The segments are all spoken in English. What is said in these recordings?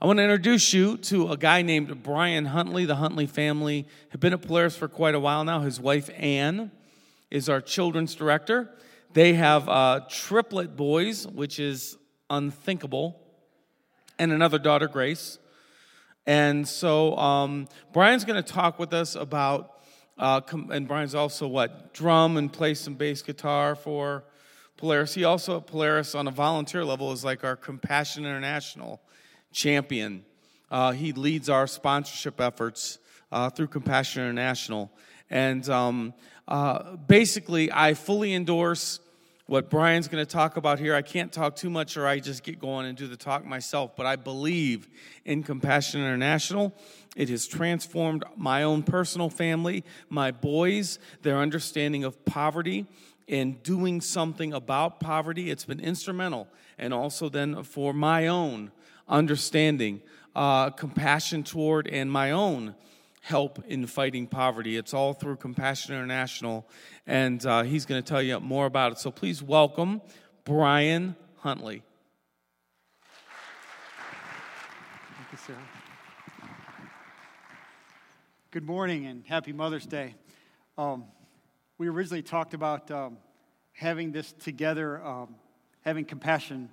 I want to introduce you to a guy named Brian Huntley. The Huntley family have been at Polaris for quite a while now. His wife, Anne, is our children's director. They have uh, triplet boys, which is unthinkable, and another daughter, Grace. And so um, Brian's going to talk with us about, uh, com- and Brian's also what? Drum and play some bass guitar for Polaris. He also at Polaris on a volunteer level is like our Compassion International champion. Uh, he leads our sponsorship efforts uh, through Compassion International. And um, uh, basically, I fully endorse what Brian's going to talk about here. I can't talk too much or I just get going and do the talk myself, but I believe in Compassion International. It has transformed my own personal family, my boys, their understanding of poverty, and doing something about poverty. It's been instrumental, and also then for my own understanding, uh, compassion toward, and my own help in fighting poverty. It's all through Compassion International, and uh, he's going to tell you more about it. So please welcome Brian Huntley. Thank you, Sarah. Good morning and happy Mother's Day. Um, we originally talked about um, having this together, um, having compassion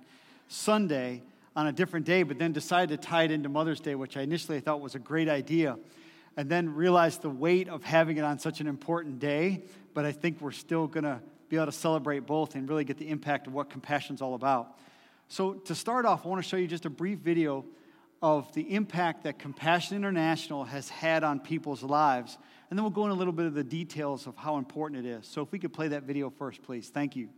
Sunday on a different day, but then decided to tie it into Mother's Day, which I initially thought was a great idea and then realized the weight of having it on such an important day. But I think we're still going to be able to celebrate both and really get the impact of what compassion's all about. So, to start off, I want to show you just a brief video of the impact that Compassion International has had on people's lives. And then we'll go into a little bit of the details of how important it is. So, if we could play that video first, please. Thank you.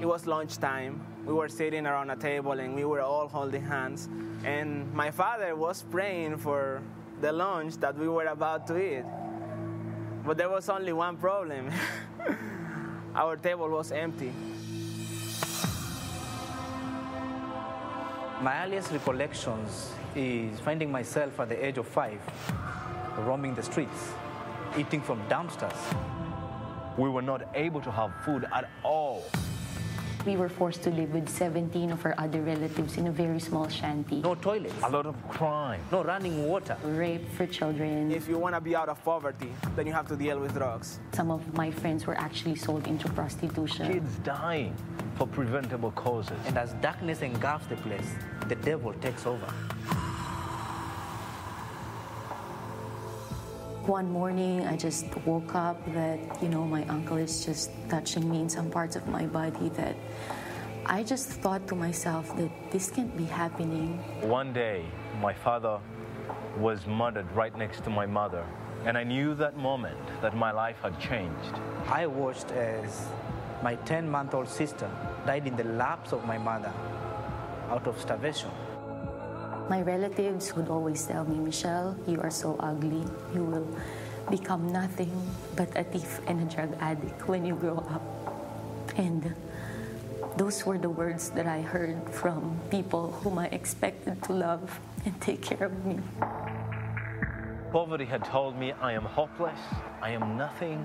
It was lunchtime. We were sitting around a table and we were all holding hands. And my father was praying for the lunch that we were about to eat. But there was only one problem our table was empty. My earliest recollections is finding myself at the age of five, roaming the streets, eating from dumpsters. We were not able to have food at all. We were forced to live with 17 of our other relatives in a very small shanty. No toilets, A lot of crime. no running water. Rape for children. If you want to be out of poverty, then you have to deal with drugs. Some of my friends were actually sold into prostitution. Kids dying for preventable causes. And as darkness engulfs the place, the devil takes over. One morning, I just woke up that, you know, my uncle is just touching me in some parts of my body that I just thought to myself that this can't be happening. One day, my father was murdered right next to my mother. And I knew that moment that my life had changed. I watched as my 10 month old sister died in the laps of my mother out of starvation. My relatives would always tell me, Michelle, you are so ugly. You will become nothing but a thief and a drug addict when you grow up. And those were the words that I heard from people whom I expected to love and take care of me. Poverty had told me I am hopeless, I am nothing,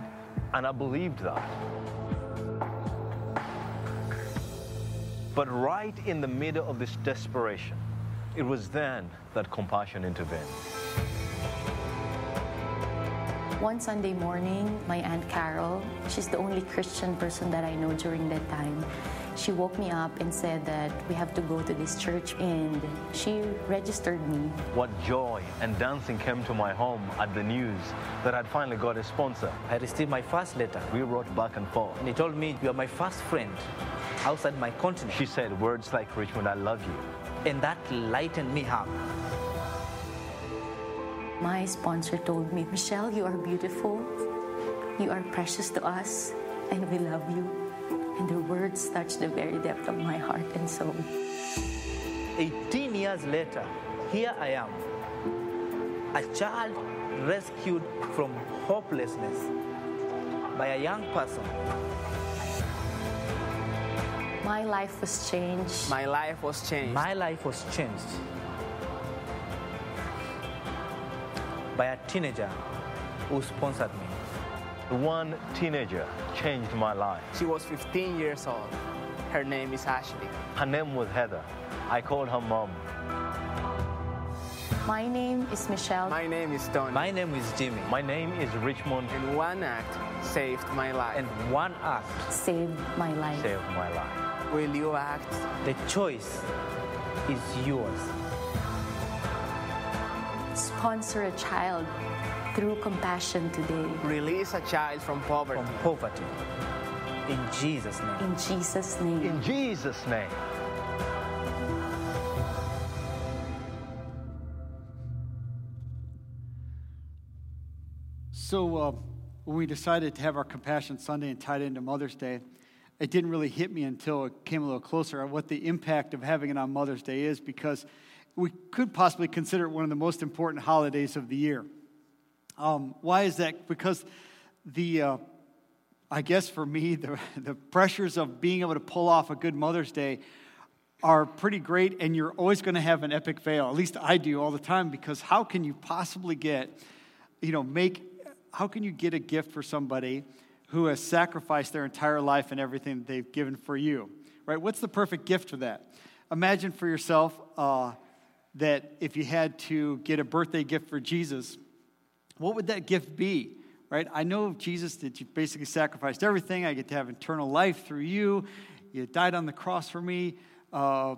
and I believed that. But right in the middle of this desperation, it was then that compassion intervened. One Sunday morning, my Aunt Carol, she's the only Christian person that I know during that time, she woke me up and said that we have to go to this church and she registered me. What joy and dancing came to my home at the news that I'd finally got a sponsor. I received my first letter, We wrote back and forth. and he told me, You are my first friend outside my continent. She said words like, Richmond, I love you. And that lightened me up. My sponsor told me, Michelle, you are beautiful. You are precious to us, and we love you. And the words touched the very depth of my heart and soul. 18 years later, here I am, a child rescued from hopelessness by a young person. My life was changed. My life was changed. My life was changed by a teenager who sponsored me. One teenager changed my life. She was 15 years old. Her name is Ashley. Her name was Heather. I called her mom. My name is Michelle. My name is Tony. My name is Jimmy. My name is Richmond. and one act saved my life. And one act, saved my life. Saved my life. Will you act? the choice is yours. Sponsor a child through compassion today. Release a child from poverty. From poverty. In Jesus' name. In Jesus' name. In Jesus' name. So, uh, when we decided to have our Compassion Sunday and tied it into Mother's Day, it didn't really hit me until it came a little closer on what the impact of having it on Mother's Day is because we could possibly consider it one of the most important holidays of the year. Um, why is that? Because the, uh, I guess for me, the, the pressures of being able to pull off a good Mother's Day are pretty great, and you're always going to have an epic fail. At least I do all the time because how can you possibly get, you know, make, how can you get a gift for somebody who has sacrificed their entire life and everything that they've given for you, right? What's the perfect gift for that? Imagine for yourself uh, that if you had to get a birthday gift for Jesus, what would that gift be? Right? I know Jesus that you basically sacrificed everything. I get to have eternal life through you. You died on the cross for me. Uh,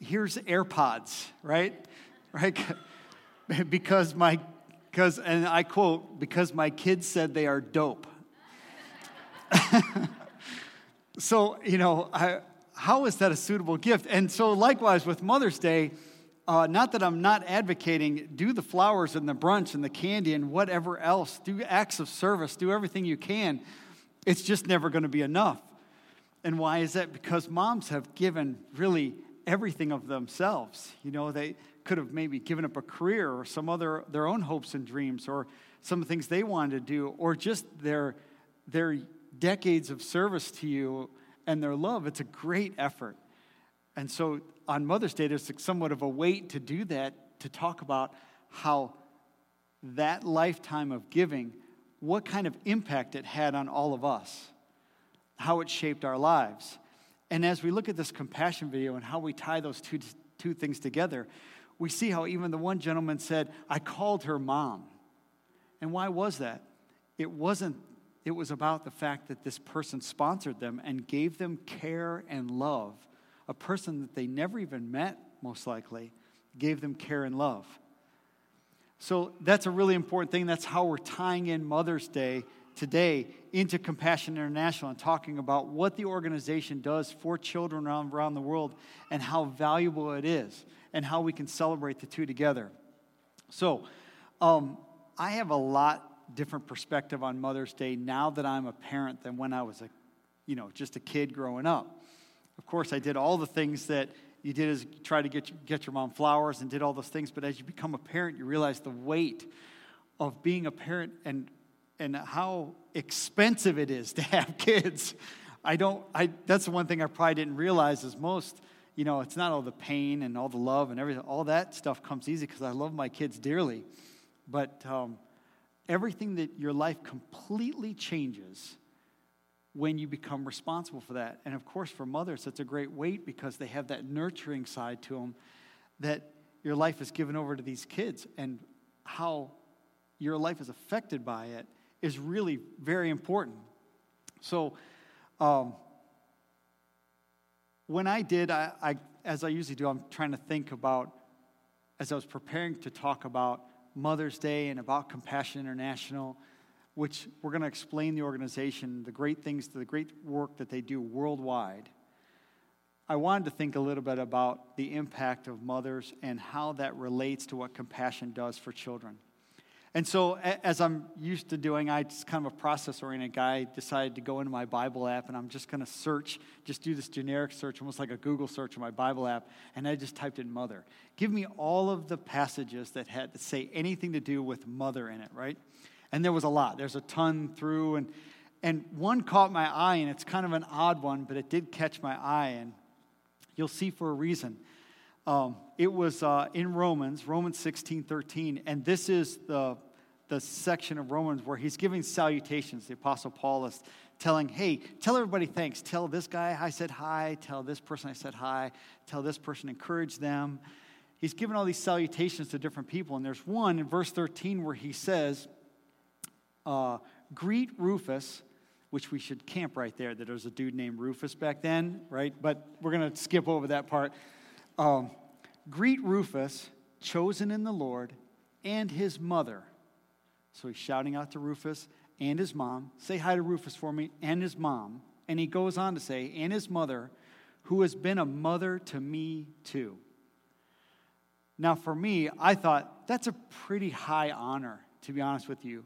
here's AirPods, right? Right? because my, because, and I quote, because my kids said they are dope. so, you know, I, how is that a suitable gift? And so, likewise, with Mother's Day, uh, not that I'm not advocating, do the flowers and the brunch and the candy and whatever else, do acts of service, do everything you can. It's just never going to be enough. And why is that? Because moms have given really everything of themselves. You know, they could have maybe given up a career or some other, their own hopes and dreams or some things they wanted to do or just their, their decades of service to you and their love. It's a great effort. And so on Mother's Day, there's somewhat of a weight to do that, to talk about how that lifetime of giving, what kind of impact it had on all of us, how it shaped our lives. And as we look at this compassion video and how we tie those two, two things together, we see how even the one gentleman said, I called her mom. And why was that? It wasn't, it was about the fact that this person sponsored them and gave them care and love a person that they never even met, most likely, gave them care and love. So that's a really important thing. That's how we're tying in Mother's Day today into Compassion International and talking about what the organization does for children around, around the world and how valuable it is and how we can celebrate the two together. So, um, I have a lot different perspective on Mother's Day now that I'm a parent than when I was a, you know, just a kid growing up. Of course, I did all the things that you did you try to get, get your mom flowers and did all those things. But as you become a parent, you realize the weight of being a parent and, and how expensive it is to have kids. I don't, I, that's the one thing I probably didn't realize is most, you know, it's not all the pain and all the love and everything. All that stuff comes easy because I love my kids dearly. But um, everything that your life completely changes when you become responsible for that. And of course, for mothers, it's a great weight because they have that nurturing side to them that your life is given over to these kids. And how your life is affected by it is really very important. So, um, when I did, I, I, as I usually do, I'm trying to think about, as I was preparing to talk about Mother's Day and about Compassion International which we're going to explain the organization, the great things, the great work that they do worldwide. I wanted to think a little bit about the impact of mothers and how that relates to what compassion does for children. And so, as I'm used to doing, I just kind of a process oriented guy, decided to go into my Bible app and I'm just going to search, just do this generic search, almost like a Google search on my Bible app. And I just typed in mother. Give me all of the passages that had to say anything to do with mother in it, right? And there was a lot. There's a ton through. And, and one caught my eye, and it's kind of an odd one, but it did catch my eye. And you'll see for a reason. Um, it was uh, in Romans, Romans 16 13. And this is the, the section of Romans where he's giving salutations. The Apostle Paul is telling, hey, tell everybody thanks. Tell this guy I said hi. Tell this person I said hi. Tell this person, encourage them. He's given all these salutations to different people. And there's one in verse 13 where he says, uh, Greet Rufus, which we should camp right there, that there was a dude named Rufus back then, right? But we're going to skip over that part. Um, Greet Rufus, chosen in the Lord, and his mother. So he's shouting out to Rufus and his mom. Say hi to Rufus for me and his mom. And he goes on to say, and his mother, who has been a mother to me too. Now, for me, I thought that's a pretty high honor, to be honest with you.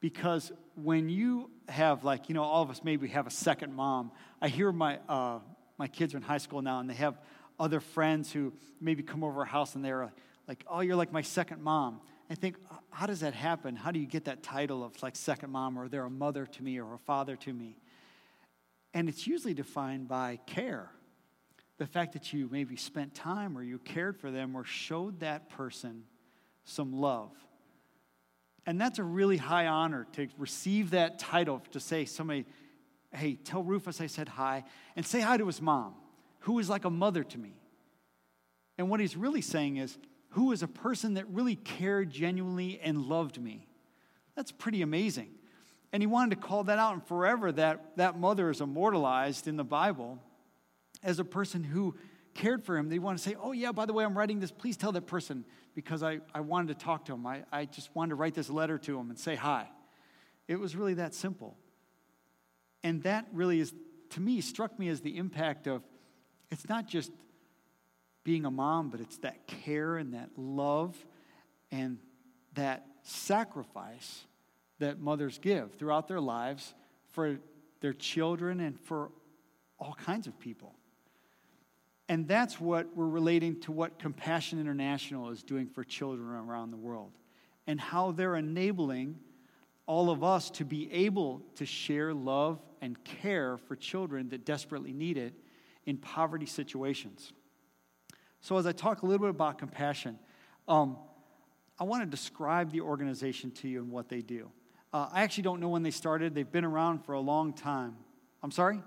Because when you have, like, you know, all of us maybe have a second mom. I hear my, uh, my kids are in high school now, and they have other friends who maybe come over our house and they're like, oh, you're like my second mom. I think, how does that happen? How do you get that title of like second mom, or they're a mother to me, or a father to me? And it's usually defined by care. The fact that you maybe spent time or you cared for them or showed that person some love. And that's a really high honor to receive that title, to say somebody, hey, tell Rufus I said hi, and say hi to his mom, who is like a mother to me. And what he's really saying is, who is a person that really cared genuinely and loved me. That's pretty amazing. And he wanted to call that out, and forever that, that mother is immortalized in the Bible as a person who cared for him. They want to say, Oh, yeah, by the way, I'm writing this. Please tell that person because I, I wanted to talk to him. I, I just wanted to write this letter to him and say hi. It was really that simple. And that really is, to me, struck me as the impact of it's not just being a mom, but it's that care and that love and that sacrifice that mothers give throughout their lives for their children and for all kinds of people. And that's what we're relating to what Compassion International is doing for children around the world and how they're enabling all of us to be able to share love and care for children that desperately need it in poverty situations. So, as I talk a little bit about compassion, um, I want to describe the organization to you and what they do. Uh, I actually don't know when they started. They've been around for a long time. I'm sorry?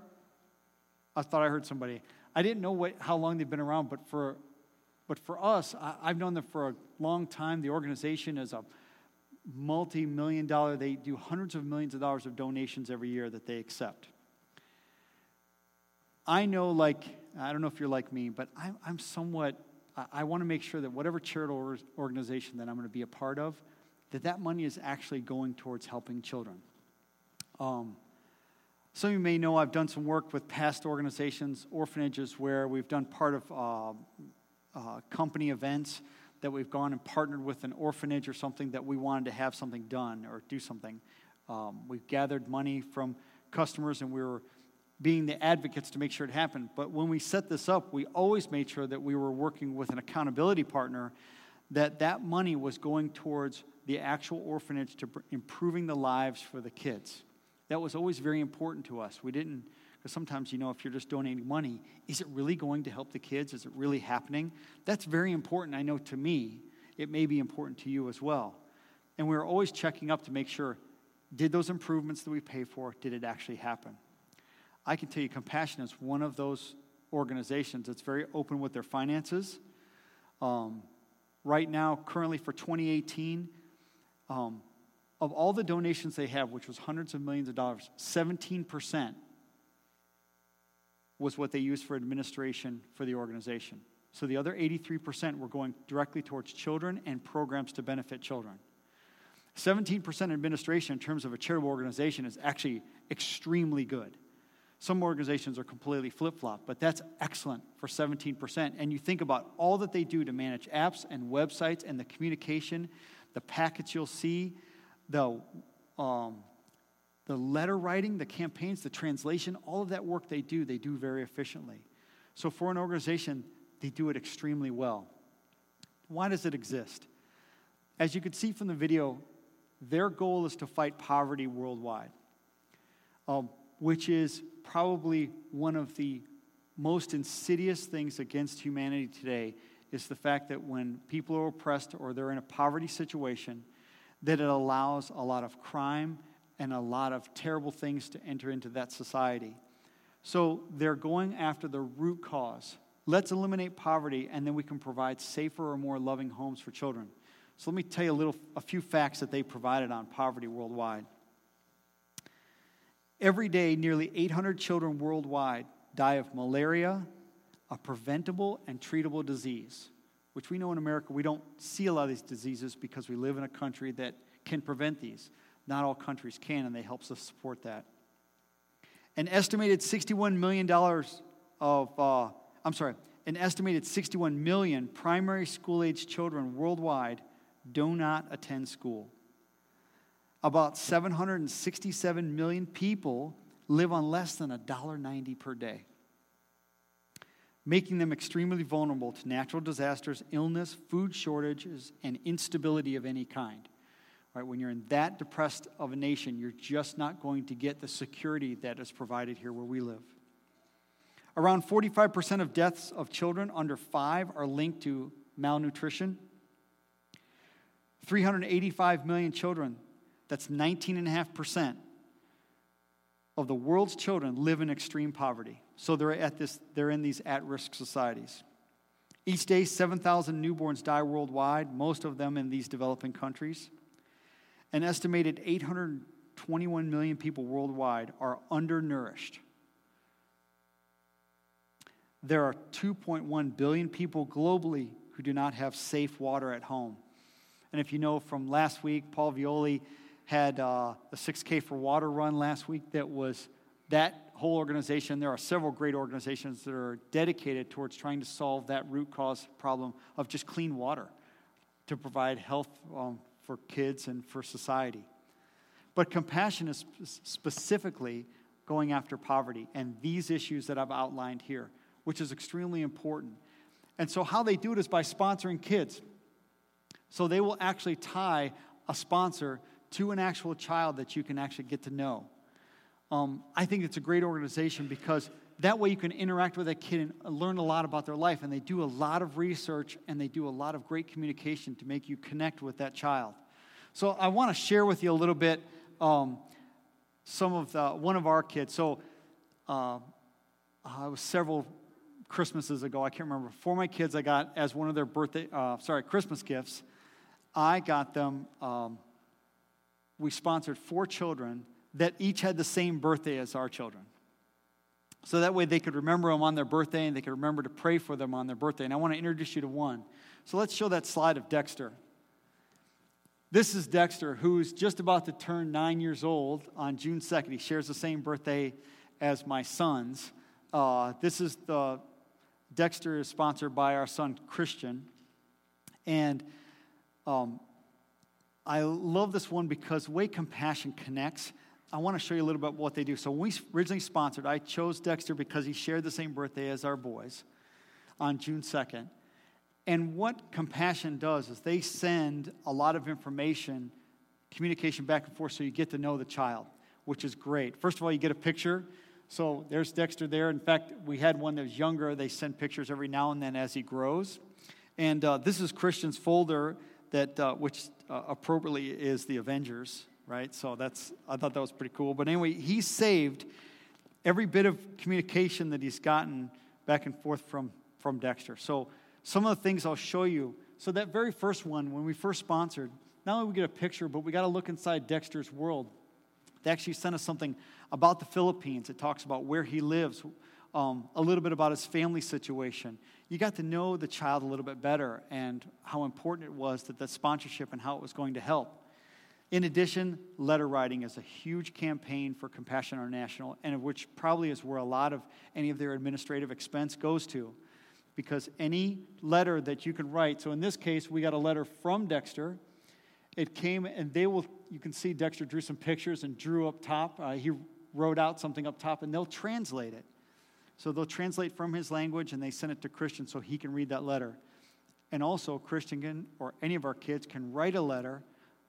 I thought I heard somebody. I didn't know what, how long they've been around, but for, but for us, I, I've known them for a long time. The organization is a multi million dollar, they do hundreds of millions of dollars of donations every year that they accept. I know, like, I don't know if you're like me, but I'm, I'm somewhat, I, I want to make sure that whatever charitable organization that I'm going to be a part of, that that money is actually going towards helping children. Um, some of you may know I've done some work with past organizations, orphanages, where we've done part of uh, uh, company events that we've gone and partnered with an orphanage or something that we wanted to have something done or do something. Um, we've gathered money from customers and we were being the advocates to make sure it happened. But when we set this up, we always made sure that we were working with an accountability partner, that that money was going towards the actual orphanage to improving the lives for the kids. That was always very important to us. We didn't, because sometimes, you know, if you're just donating money, is it really going to help the kids? Is it really happening? That's very important. I know to me, it may be important to you as well. And we we're always checking up to make sure did those improvements that we pay for, did it actually happen? I can tell you, Compassion is one of those organizations that's very open with their finances. Um, right now, currently for 2018, um, of all the donations they have, which was hundreds of millions of dollars, 17% was what they used for administration for the organization. So the other 83% were going directly towards children and programs to benefit children. 17% administration in terms of a charitable organization is actually extremely good. Some organizations are completely flip flop, but that's excellent for 17%. And you think about all that they do to manage apps and websites and the communication, the packets you'll see, the, um, the letter writing, the campaigns, the translation, all of that work they do, they do very efficiently. So for an organization, they do it extremely well. Why does it exist? As you could see from the video, their goal is to fight poverty worldwide. Um, which is probably one of the most insidious things against humanity today is the fact that when people are oppressed or they're in a poverty situation that it allows a lot of crime and a lot of terrible things to enter into that society. So they're going after the root cause. Let's eliminate poverty, and then we can provide safer or more loving homes for children. So let me tell you a little, a few facts that they provided on poverty worldwide. Every day, nearly 800 children worldwide die of malaria, a preventable and treatable disease, which we know in America we don't see a lot of these diseases because we live in a country that can prevent these. Not all countries can, and they helps us support that. An estimated $61 million of, uh, I'm sorry, an estimated 61 million primary school age children worldwide do not attend school. About 767 million people live on less than $1.90 per day, making them extremely vulnerable to natural disasters, illness, food shortages, and instability of any kind. Right, when you're in that depressed of a nation, you're just not going to get the security that is provided here where we live. Around 45% of deaths of children under five are linked to malnutrition. 385 million children, that's 19.5% of the world's children live in extreme poverty. So they're, at this, they're in these at risk societies. Each day, 7,000 newborns die worldwide, most of them in these developing countries. An estimated 821 million people worldwide are undernourished. There are 2.1 billion people globally who do not have safe water at home. And if you know from last week, Paul Violi had uh, a 6K for Water run last week that was that whole organization. There are several great organizations that are dedicated towards trying to solve that root cause problem of just clean water to provide health um, for kids and for society. But compassion is specifically going after poverty and these issues that I've outlined here, which is extremely important. And so, how they do it is by sponsoring kids. So, they will actually tie a sponsor to an actual child that you can actually get to know. Um, I think it's a great organization because that way you can interact with that kid and learn a lot about their life. And they do a lot of research and they do a lot of great communication to make you connect with that child. So I want to share with you a little bit um, some of the, one of our kids. So uh, uh, it was several Christmases ago. I can't remember. For my kids, I got as one of their birthday, uh, sorry, Christmas gifts. I got them. Um, we sponsored four children that each had the same birthday as our children. So that way they could remember them on their birthday and they could remember to pray for them on their birthday. And I want to introduce you to one. So let's show that slide of Dexter. This is Dexter, who's just about to turn nine years old on June 2nd. He shares the same birthday as my sons. Uh, this is the Dexter is sponsored by our son Christian. And um, I love this one because way compassion connects I want to show you a little bit what they do. So, when we originally sponsored, I chose Dexter because he shared the same birthday as our boys on June 2nd. And what Compassion does is they send a lot of information, communication back and forth, so you get to know the child, which is great. First of all, you get a picture. So there's Dexter there. In fact, we had one that was younger. They send pictures every now and then as he grows. And uh, this is Christian's folder, that uh, which uh, appropriately is the Avengers right? So that's, I thought that was pretty cool. But anyway, he saved every bit of communication that he's gotten back and forth from, from Dexter. So some of the things I'll show you. So that very first one, when we first sponsored, not only we get a picture, but we got to look inside Dexter's world. They actually sent us something about the Philippines. It talks about where he lives, um, a little bit about his family situation. You got to know the child a little bit better and how important it was that the sponsorship and how it was going to help. In addition, letter writing is a huge campaign for Compassion International, and of which probably is where a lot of any of their administrative expense goes to. Because any letter that you can write, so in this case, we got a letter from Dexter. It came, and they will, you can see Dexter drew some pictures and drew up top. Uh, he wrote out something up top, and they'll translate it. So they'll translate from his language and they send it to Christian so he can read that letter. And also, Christian can, or any of our kids can write a letter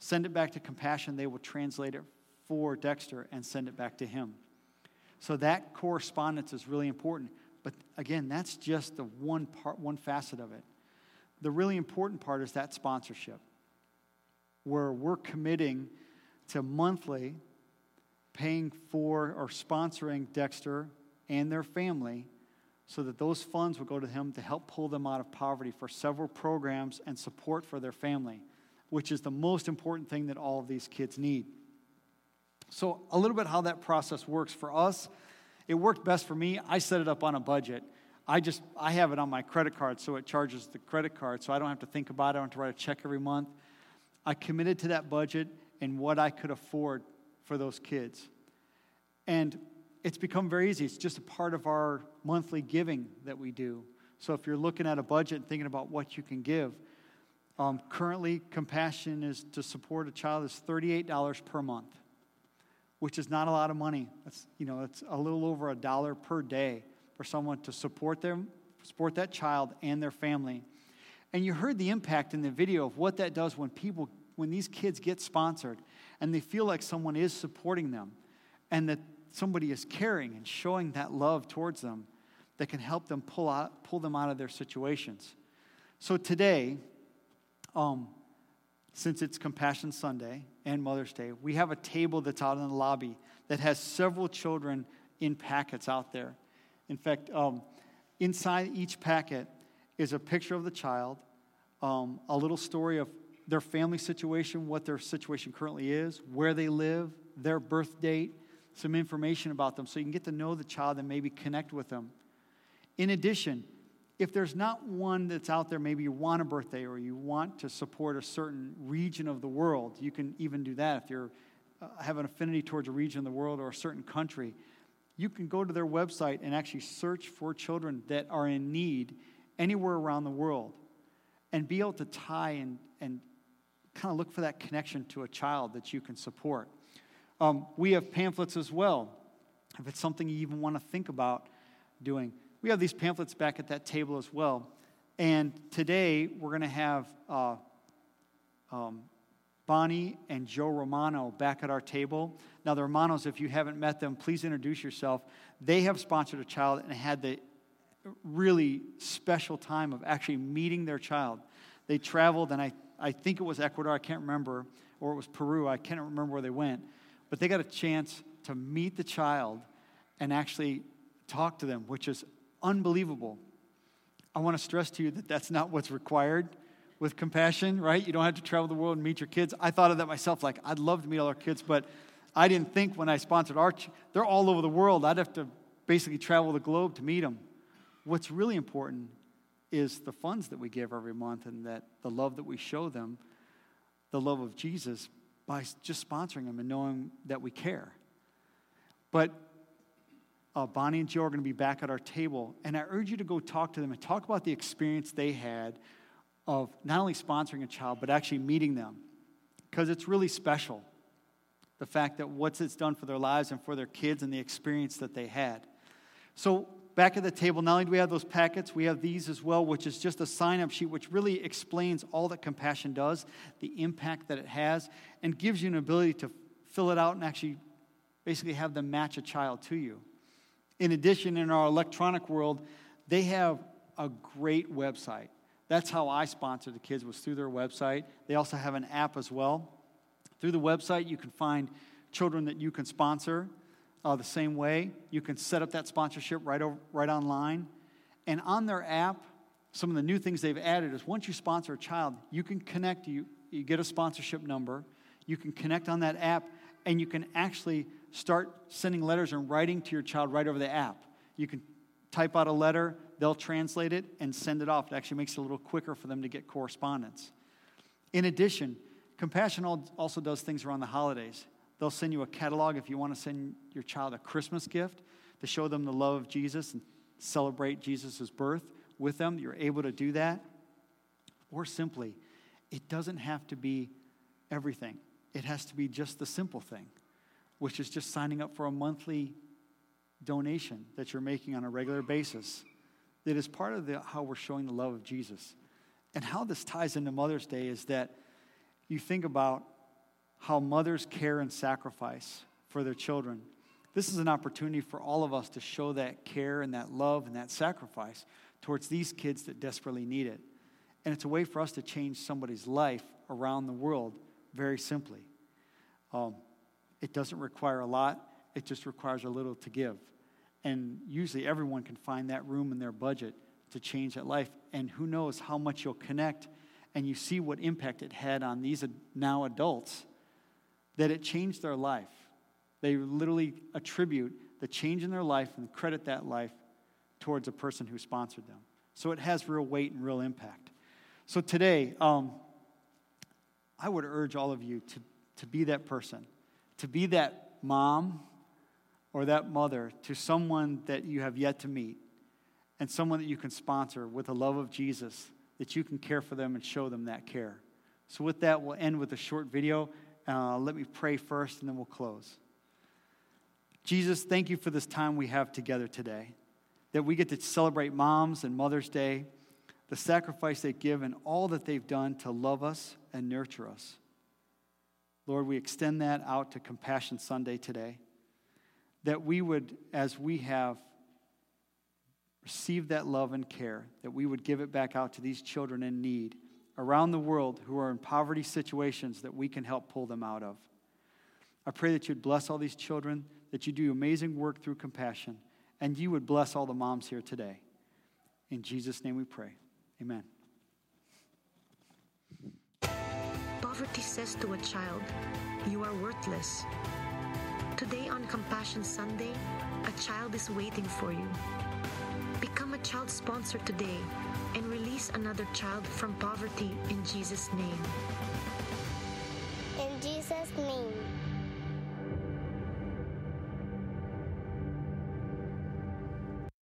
Send it back to Compassion. They will translate it for Dexter and send it back to him. So that correspondence is really important. But again, that's just the one part, one facet of it. The really important part is that sponsorship, where we're committing to monthly paying for or sponsoring Dexter and their family so that those funds would go to him to help pull them out of poverty for several programs and support for their family, which is the most important thing that all of these kids need. So, a little bit how that process works for us. It worked best for me. I set it up on a budget. I just I have it on my credit card, so it charges the credit card, so I don't have to think about it. I don't have to write a check every month. I committed to that budget and what I could afford for those kids. And it's become very easy. It's just a part of our monthly giving that we do. So if you're looking at a budget and thinking about what you can give, um, currently compassion is to support a child is $38 per month, which is not a lot of money. That's you know it's a little over a dollar per day for someone to support them, support that child and their family. And you heard the impact in the video of what that does when people, when these kids get sponsored and they feel like someone is supporting them and that somebody is caring and showing that love towards them that can help them pull, out, pull them out of their situations. So today, um, since it's Compassion Sunday and Mother's Day, we have a table that's out in the lobby that has several children in packets out there. In fact, um, inside each packet is a picture of the child, um, a little story of their family situation, what their situation currently is, where they live, their birth date, some information about them so you can get to know the child and maybe connect with them. In addition, if there's not one that's out there, maybe you want a birthday or you want to support a certain region of the world, you can even do that. If you uh, have an affinity towards a region of the world or a certain country, you can go to their website and actually search for children that are in need anywhere around the world and be able to tie and, and kind of look for that connection to a child that you can support. Um, we have pamphlets as well, if it's something you even want to think about doing. We have these pamphlets back at that table as well. And today we're going to have uh, um, Bonnie and Joe Romano back at our table. Now, the Romanos, if you haven't met them, please introduce yourself. They have sponsored a child and had the really special time of actually meeting their child. They traveled, and I, I think it was Ecuador, I can't remember, or it was Peru, I can't remember where they went but they got a chance to meet the child and actually talk to them, which is unbelievable. I want to stress to you that that's not what's required with compassion, right? You don't have to travel the world and meet your kids. I thought of that myself, like, I'd love to meet all our kids, but I didn't think when I sponsored our, they're all over the world. I'd have to basically travel the globe to meet them. What's really important is the funds that we give every month and that the love that we show them, the love of Jesus, by just sponsoring them and knowing that we care. But uh, Bonnie and Joe are going to be back at our table, and I urge you to go talk to them and talk about the experience they had of not only sponsoring a child, but actually meeting them. Because it's really special. The fact that what it's done for their lives and for their kids and the experience that they had. So back at the table, not only do we have those packets, we have these as well, which is just a sign up sheet, which really explains all that compassion does, the impact that it has, and gives you an ability to fill it out and actually basically have them match a child to you. In addition, in our electronic world, they have a great website. That's how I sponsored the kids was through their website. They also have an app as well. Through the website, you can find children that you can sponsor uh, the same way. You can set up that sponsorship right, over, right online. And on their app, some of the new things they've added is once you sponsor a child, you can connect, you, you get a sponsorship number, you can connect on that app, and you can actually start sending letters and writing to your child right over the app. You can type out a letter, they'll translate it and send it off. It actually makes it a little quicker for them to get correspondence. In addition, Compassion also does things around the holidays. They'll send you a catalog if you want to send your child a Christmas gift to show them the love of Jesus and celebrate Jesus' birth with them. You're able to do that. Or simply, it doesn't have to be everything, it has to be just the simple thing, which is just signing up for a monthly donation that you're making on a regular basis. That is part of the, how we're showing the love of Jesus. And how this ties into Mother's Day is that you think about how mothers care and sacrifice for their children. This is an opportunity for all of us to show that care and that love and that sacrifice towards these kids that desperately need it. And it's a way for us to change somebody's life around the world very simply. Um, It doesn't require a lot, it just requires a little to give. And usually everyone can find that room in their budget to change that life. And who knows how much you'll connect and you see what impact it had on these now adults that it changed their life. They literally attribute the change in their life and credit that life towards a person who sponsored them. So it has real weight and real impact. So today, um, I would urge all of you to, to be that person, to be that mom or that mother to someone that you have yet to meet and someone that you can sponsor with the love of Jesus, that you can care for them and show them that care. So, with that, we'll end with a short video. Uh, let me pray first and then we'll close. Jesus, thank you for this time we have together today, that we get to celebrate Moms and Mother's Day, the sacrifice they give, and all that they've done to love us and nurture us. Lord, we extend that out to Compassion Sunday today, that we would, as we have received that love and care, that we would give it back out to these children in need around the world who are in poverty situations that we can help pull them out of. I pray that you'd bless all these children, that you do amazing work through compassion, and you would bless all the moms here today. In Jesus' name we pray. Amen. Poverty says to a child, You are worthless. Today on Compassion Sunday, a child is waiting for you. Become a child sponsor today and release another child from poverty in Jesus' name.